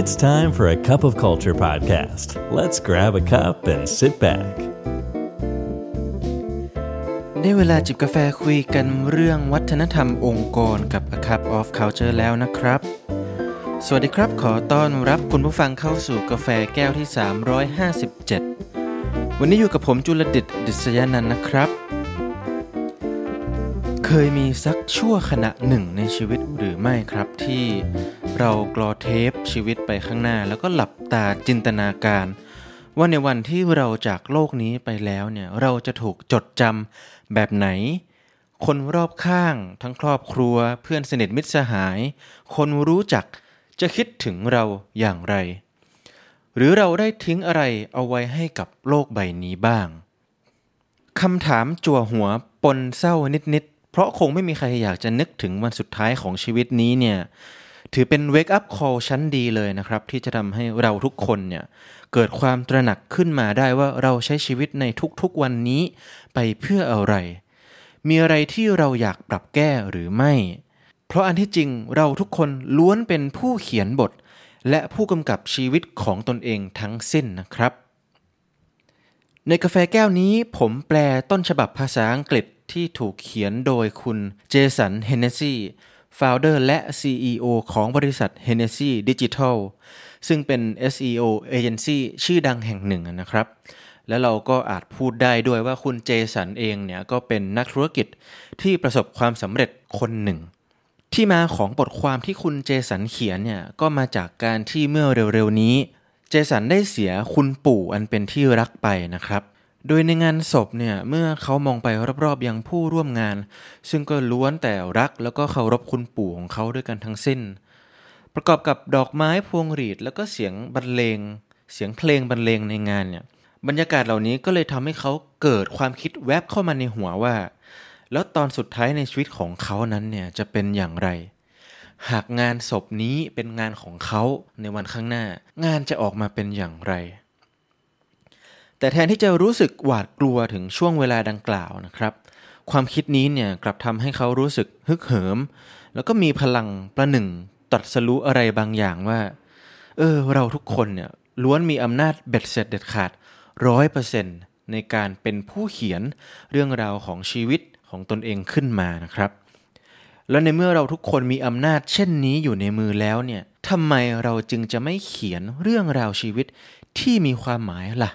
It's time for a cup of culture podcast. Let's grab a cup and sit back. ได้เวลาจิบกาแฟคุยกันเรื่องวัฒนธรรมองค์กรกับ A Cup of Culture แล้วนะครับ สวัสดีครับ ขอต้อนรับคุณผู้ฟังเข้าสู่กาแฟแก้วที่ 357 วันนี้อยู่กับผมจุลดิตดิษยานันท์นะครับ เคยมีสักชั่วขณะหนึ่งในชีวิตหรือไม่ครับที่ เรากรอเทปชีวิตไปข้างหน้า แล้วก็หลับตาจินตนาการ ว่าในวันที่เราจากโลกนี้ไปแล้วเนี่ยเราจะถูกจดจำแบบไหน คนรอบข้าง ทั้งครอบครัว เพื่อนสนิทมิตรสหาย คนรู้จักจะคิดถึงเราอย่างไร หรือเราได้ทิ้งอะไรเอาไว้ให้กับโลกใบนี้บ้างคำถามจั่วหัวปนเศร้านิดๆเพราะคงไม่มีใครอยากจะนึกถึงวันสุดท้ายของชีวิตนี้เนี่ย ถือเป็น wake up call ชั้นดีเลยนะครับ ที่จะทำให้เราทุกคนเนี่ยเกิดความตระหนักขึ้นมาได้ว่าเราใช้ชีวิตในทุกๆวันนี้ไปเพื่ออะไร มีอะไรที่เราอยากปรับแก้หรือไม่ เพราะอันที่จริงเราทุกคนล้วนเป็นผู้เขียนบท และผู้กำกับชีวิตของตนเองทั้งสิ้นนะครับ ในกาแฟแก้วนี้ผมแปลต้นฉบับภาษาอังกฤษที่ถูกเขียนโดยคุณเจสันเฮนเนซี Founder และ CEO ของบริษัท Hennessy Digital ซึ่งเป็น SEO Agency ชื่อดังแห่งหนึ่งนะครับ แล้วเราก็อาจพูดได้ด้วยว่าคุณเจสันเองเนี่ยก็เป็นนักธุรกิจที่ประสบความสำเร็จคนหนึ่ง ที่มาของบทความที่คุณเจสันเขียนเนี่ยก็มาจากการที่เมื่อเร็วๆนี้ เจสันได้เสียคุณปู่อันเป็นที่รักไปนะครับ โดยในงานศพเนี่ยเมื่อเขามองไปรอบๆยังผู้ร่วมงาน ซึ่งก็ล้วนแต่รักแล้วก็เคารพคุณปู่ของเขาด้วยกันทั้งสิ้น ประกอบกับดอกไม้พวงหรีดแล้วก็เสียงบรรเลง เสียงเพลงบรรเลงในงานเนี่ยบรรยากาศเหล่านี้ก็เลยทำให้เขาเกิดความคิดแวบเข้ามาในหัวว่า แล้วตอนสุดท้ายในชีวิตของเขานั้นเนี่ยจะเป็นอย่างไร หากงานศพนี้เป็นงานของเขาในวันข้างหน้า งานจะออกมาเป็นอย่างไร แต่แทนที่จะรู้สึกหวาดกลัวถึงช่วงเวลาดังกล่าวนะครับ ความคิดนี้เนี่ยกลับทำให้เขารู้สึกฮึกเหิม แล้วก็มีพลังประหนึ่งตัดสรู้อะไรบางอย่างว่า เออ เราทุกคนเนี่ยล้วนมีอำนาจเบ็ดเสร็จเด็ดขาดร้อยเปอร์เซ็นต์ในการเป็นผู้เขียนเรื่องราวของชีวิตของตนเองขึ้นมานะครับ แล้วในเมื่อเราทุกคนมีอำนาจเช่นนี้อยู่ในมือแล้วเนี่ยทำไมเราจึงจะไม่เขียนเรื่องราวชีวิตที่มีความหมายล่ะ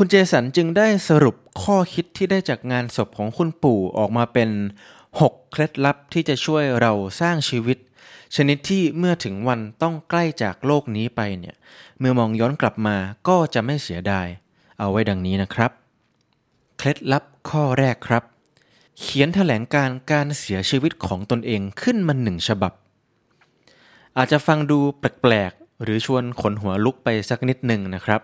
คุณเจสันจึงได้สรุปข้อคิดที่ได้จากงานศพของคุณปู่ออกมาเป็น 6 เคล็ดลับที่จะช่วยเราสร้างชีวิต ชนิดที่เมื่อถึงวันต้องใกล้จากโลกนี้ไปเนี่ย เมื่อมองย้อนกลับมาก็จะไม่เสียดาย เอาไว้ดังนี้นะครับ เคล็ดลับข้อแรกครับ เขียนถแถลงการการเสียชีวิตของตนเองขึ้นมาหนึ่งฉบับ อาจจะฟังดูแปลกๆหรือชวนขนหัวลุกไปสักนิดหนึ่งนะครับ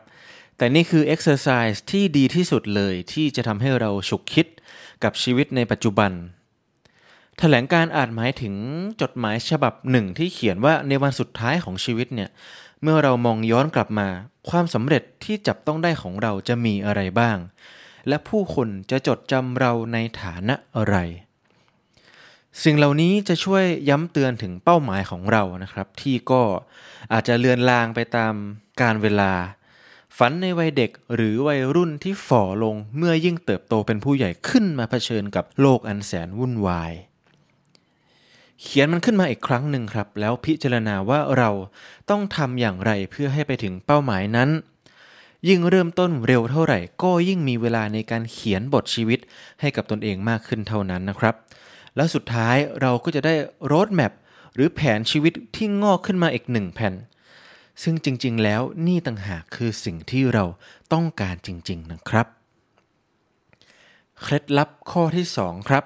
แต่นี่คือ exercise ที่ดีที่สุดเลยที่จะทำให้เราฉุกคิดกับชีวิตในปัจจุบันถแถลงการอาจหมายถึงจดหมายฉบับหนึ่งที่เขียนว่าในวันสุดท้ายของชีวิตเนี่ย เมื่อเรามองย้อนกลับมา ความสำเร็จที่จับต้องได้ของเราจะมีอะไรบ้าง และผู้คนจะจดจำเราในฐานะอะไร สิ่งเหล่านี้จะช่วยย้ำเตือนถึงเป้าหมายของเรานะครับ ที่ก็อาจจะเลือนลางไปตามการเวลา ฝันในวัยเด็กหรือวัยรุ่นที่ฝ่อลงเมื่อยิ่งเติบโตเป็นผู้ใหญ่ขึ้นมาเผชิญกับโลกอันแสนวุ่นวาย เขียนมันขึ้นมาอีกครั้งหนึ่งครับ แล้วพิจารณาว่าเราต้องทำอย่างไรเพื่อให้ไปถึงเป้าหมายนั้น ยิ่งเริ่มต้นเร็วเท่าไหร่ ก็ยิ่งมีเวลาในการเขียนบทชีวิตให้กับตนเองมากขึ้นเท่านั้นนะครับ แล้วสุดท้ายเราก็จะได้โรดแมพหรือแผนชีวิตที่งอกขึ้นมาอีกหนึ่งแผ่น ซึ่งจริง ๆ แล้วนี่ต่างหากคือสิ่งที่เราต้องการจริง ๆ นะครับ เคล็ดลับข้อที่ 2 ครับ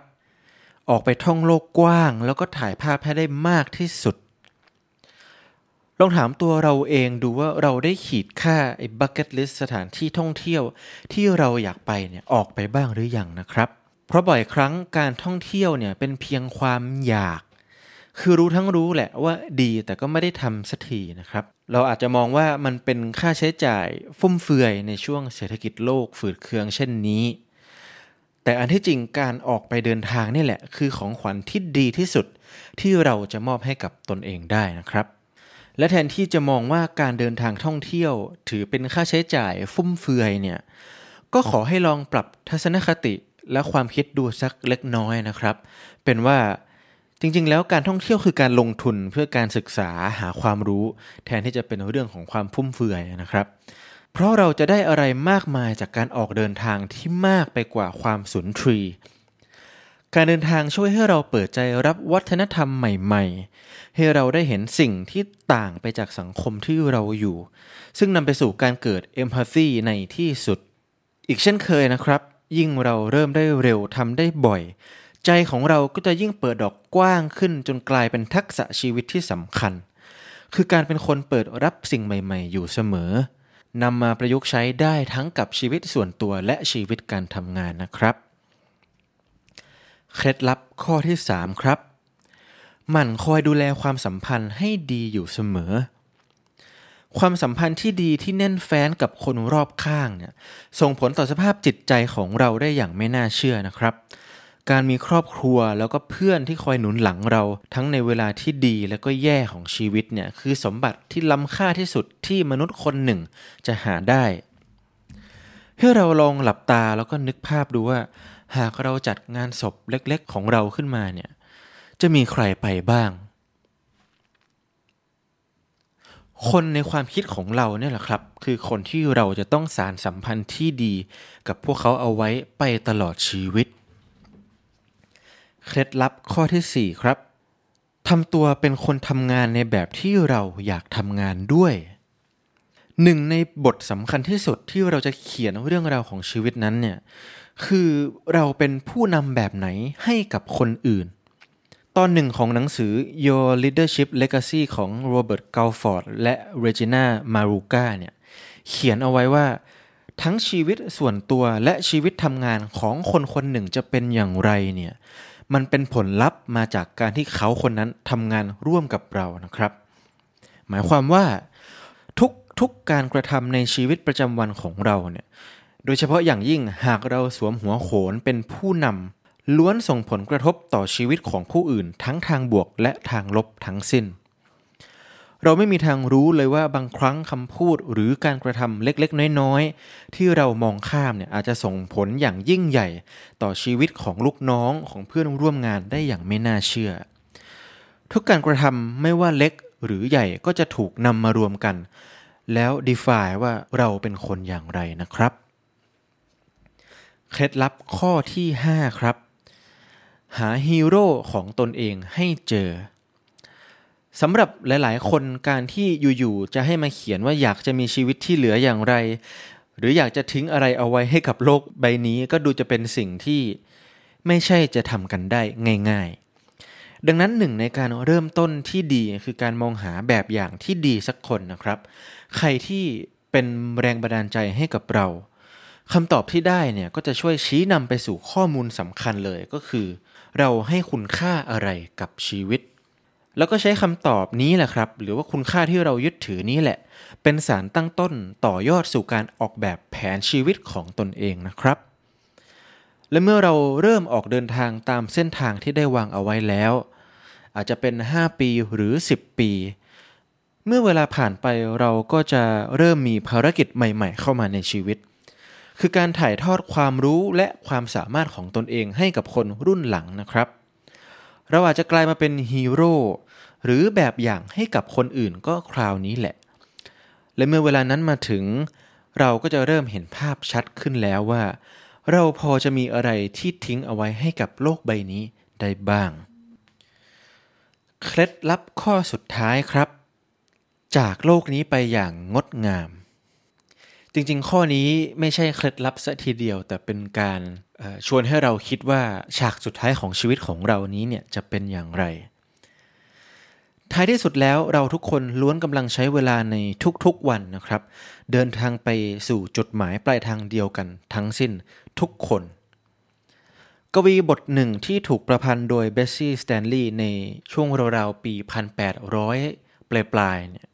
ออกไปท่องโลกกว้าง แล้วก็ถ่ายภาพให้ได้มากที่สุด ลองถามตัวเราเองดูว่าเราได้ขีดค่าไอ้บักเก็ตลิสสถานที่ท่องเที่ยวที่เราอยากไปเนี่ยออกไปบ้างหรืออยังนะครับ เพราะบ่อยครั้งการท่องเที่ยวเนี่ยเป็นเพียงความอยาก คือรู้ทั้งรู้แหละว่าดีแต่ก็ไม่ได้ทำสักทีนะครับ เราอาจจะมองว่ามันเป็นค่าใช้จ่ายฟุ่มเฟือยในช่วงเศรษฐกิจโลกฝืดเคืองเช่นนี้ แต่อันที่จริงการออกไปเดินทางนี่แหละ คือของขวัญที่ดีที่สุดที่เราจะมอบให้กับตนเองได้นะครับ และแทนที่จะมองว่าการเดินทางท่องเที่ยว ถือเป็นค่าใช้จ่ายฟุ่มเฟือยเนี่ยก็ขอให้ลองปรับทัศนคติและความคิดดูสักเล็กน้อยนะครับ เป็นว่า จริงๆ แล้วการท่องเที่ยวคือการลงทุนเพื่อการศึกษาหาความรู้ แทนที่จะเป็นเรื่องของความฟุ่มเฟือยนะครับ เพราะเราจะได้อะไรมากมายจากการออกเดินทางที่มากไปกว่าความสุนทรี การเดินทางช่วยให้เราเปิดใจรับวัฒนธรรมใหม่ๆ ให้เราได้เห็นสิ่งที่ต่างไปจากสังคมที่เราอยู่ ซึ่งนำไปสู่การเกิดเอมพัตซีในที่สุด อีกเช่นเคยนะครับ ยิ่งเราเริ่มได้เร็วทำได้บ่อย ใจของเราก็จะยิ่งเปิดดอกกว้างขึ้นจนกลายเป็นทักษะชีวิตที่สำคัญ คือการเป็นคนเปิดรับสิ่งใหม่ ๆ อยู่เสมอนำมาประยุกต์ใช้ได้ทั้งกับชีวิตส่วนตัวและชีวิตการทำงานนะครับ เคล็ดลับข้อที่ 3 ครับ หมั่นคอยดูแลความสัมพันธ์ให้ดีอยู่เสมอ ความสัมพันธ์ที่ดีที่แน่นแฟ้นกับคนรอบข้างเนี่ยส่งผลต่อสภาพจิตใจของเราได้อย่างไม่น่าเชื่อนะครับ การมีครอบครัวแล้วก็เพื่อนที่คอยหนุนหลังเรา ทั้งในเวลาที่ดีและก็แย่ของชีวิตเนี่ยคือสมบัติที่ล้ำค่าที่สุดที่มนุษย์คนหนึ่งจะหาได้ให้เราลองหลับตาแล้วก็นึกภาพดูว่า หากเราจัดงานศพเล็กๆ ของเราขึ้นมาเนี่ยจะมีใครไปบ้าง คนในความคิดของเราเนี่ยแหละครับ คือคนที่เราจะต้องสารสัมพันธ์ที่ดีกับพวกเขาเอาไว้ไปตลอดชีวิต เคล็ดลับข้อที่ 4 ครับทำตัวเป็นคนทำงานในแบบที่เราอยากทำงานด้วย หนึ่งในบทสำคัญที่สุดที่เราจะเขียนเรื่องราวของชีวิตนั้นเนี่ยคือเราเป็นผู้นำแบบไหนให้กับคนอื่น ตอนหนึ่งของหนังสือ Your Leadership Legacy ของโรเบิร์ต กาลฟอร์ด และเรจิน่า มารูกาเนี่ย เขียนเอาไว้ว่า ทั้งชีวิตส่วนตัวและชีวิตทำงานของคนคนหนึ่งจะเป็นอย่างไรเนี่ย มันเป็นผลลัพธ์มาจากการที่เขาคนนั้นทำงานร่วมกับเรานะครับ หมายความว่าทุกทุกการกระทำในชีวิตประจำวันของเราเนี่ยโดยเฉพาะอย่างยิ่งหากเราสวมหัวโขนเป็นผู้นำล้วนส่งผลกระทบต่อชีวิตของผู้อื่น ทั้งทางบวกและทางลบทั้งสิ้น เราไม่มีทางรู้เลยว่าบางครั้งคำพูดหรือการกระทำเล็กๆ น้อยๆ ที่เรามองข้ามเนี่ยอาจจะส่งผลอย่างยิ่งใหญ่ ต่อชีวิตของลูกน้องของเพื่อนร่วมงานได้อย่างไม่น่าเชื่อ ทุกการกระทำไม่ว่าเล็กหรือใหญ่ก็จะถูกนำมารวมกัน แล้ว define ว่าเราเป็นคนอย่างไรนะครับ เคล็ดลับข้อที่ 5 ครับ หาฮีโร่ของตนเองให้เจอ สำหรับหลาย ๆ คนการที่อยู่ ๆ จะให้มาเขียนว่าอยากจะมีชีวิตที่เหลืออย่างไร หรืออยากจะทิ้งอะไรเอาไว้ให้กับโลกใบนี้ก็ดูจะเป็นสิ่งที่ไม่ใช่จะทำกันได้ง่าย ๆ ดังนั้นหนึ่งในการเริ่มต้นที่ดีคือการมองหาแบบอย่างที่ดีสักคนนะครับ ใครที่เป็นแรงบันดาลใจให้กับเราคำตอบที่ได้เนี่ยก็จะช่วยชี้นำไปสู่ข้อมูลสำคัญเลยก็คือ เราให้คุณค่าอะไรกับชีวิต แล้วก็ใช้คำตอบนี้แหละครับ หรือว่าคุณค่าที่เรายึดถือนี้แหละ เป็นสารตั้งต้นต่อยอดสู่การออกแบบแผนชีวิตของตนเองนะครับ และเมื่อเราเริ่มออกเดินทางตามเส้นทางที่ได้วางเอาไว้แล้ว อาจจะเป็น 5 ปีหรือ 10 ปี เมื่อเวลาผ่านไปเราก็จะเริ่มมีภารกิจใหม่ๆ เข้ามาในชีวิต คือการถ่ายทอดความรู้และความสามารถของตนเองให้กับคนรุ่นหลังนะครับ เราอาจจะกลายมาเป็นฮีโร่ หรือแบบอย่างให้กับคนอื่นก็คราวนี้แหละ และเมื่อเวลานั้นมาถึง เราก็จะเริ่มเห็นภาพชัดขึ้นแล้วว่า เราพอจะมีอะไรที่ทิ้งเอาไว้ให้กับโลกใบนี้ได้บ้าง เคล็ดลับข้อสุดท้ายครับ จากโลกนี้ไปอย่างงดงาม จริงๆ ข้อนี้ไม่ใช่เคล็ดลับซะทีเดียวแต่เป็นการชวนให้เราคิดว่าฉากสุดท้ายของชีวิตของเรานี้เนี่ยจะเป็นอย่างไร ท้ายที่สุดแล้วเราทุกคนล้วนกำลังใช้เวลาในทุกๆวันนะครับ เดินทางไปสู่จุดหมายปลายทางเดียวกันทั้งสิ้นทุกคน กวีบทหนึ่งที่ถูกประพันธ์โดยเบสซี่สแตนลีย์ในช่วงราวๆปี 1800 ปลายๆเนี่ย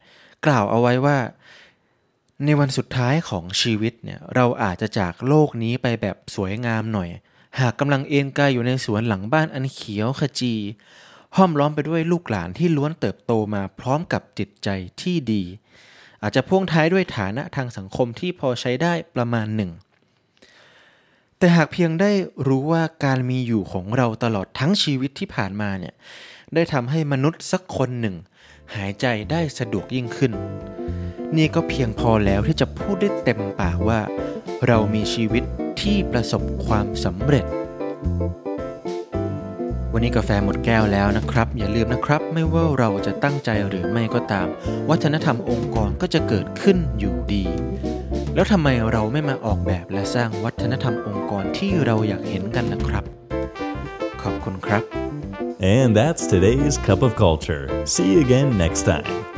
กล่าวเอาไว้ว่า ในวันสุดท้ายของชีวิตเนี่ยเราอาจจะจากโลกนี้ไปแบบสวยงามหน่อย หากกำลังเอนกายอยู่ในสวนหลังบ้านอันเขียวขจี ห้อมล้อมไปด้วยลูกหลานที่ล้วนเติบโตมาพร้อมกับจิตใจที่ดี อาจจะพ่วงท้ายด้วยฐานะทางสังคมที่พอใช้ได้ประมาณหนึ่ง แต่หากเพียงได้รู้ว่าการมีอยู่ของเราตลอดทั้งชีวิตที่ผ่านมาเนี่ยได้ทำให้มนุษย์สักคนหนึ่ง หายใจได้สะดวกยิ่งขึ้น นี่ก็เพียงพอแล้วที่จะพูดได้เต็มปากว่า เรามีชีวิตที่ประสบความสำเร็จ วันนี้กาแฟหมดแก้วแล้วนะครับ อย่าลืมนะครับ ไม่ว่าเราจะตั้งใจหรือไม่ก็ตาม วัฒนธรรมองค์กรก็จะเกิดขึ้นอยู่ดี แล้วทำไมเราไม่มาออกแบบและสร้างวัฒนธรรมองค์กรที่เราอยากเห็นกันล่ะครับ ขอบคุณครับ And that's today's Cup of Culture. See you again next time.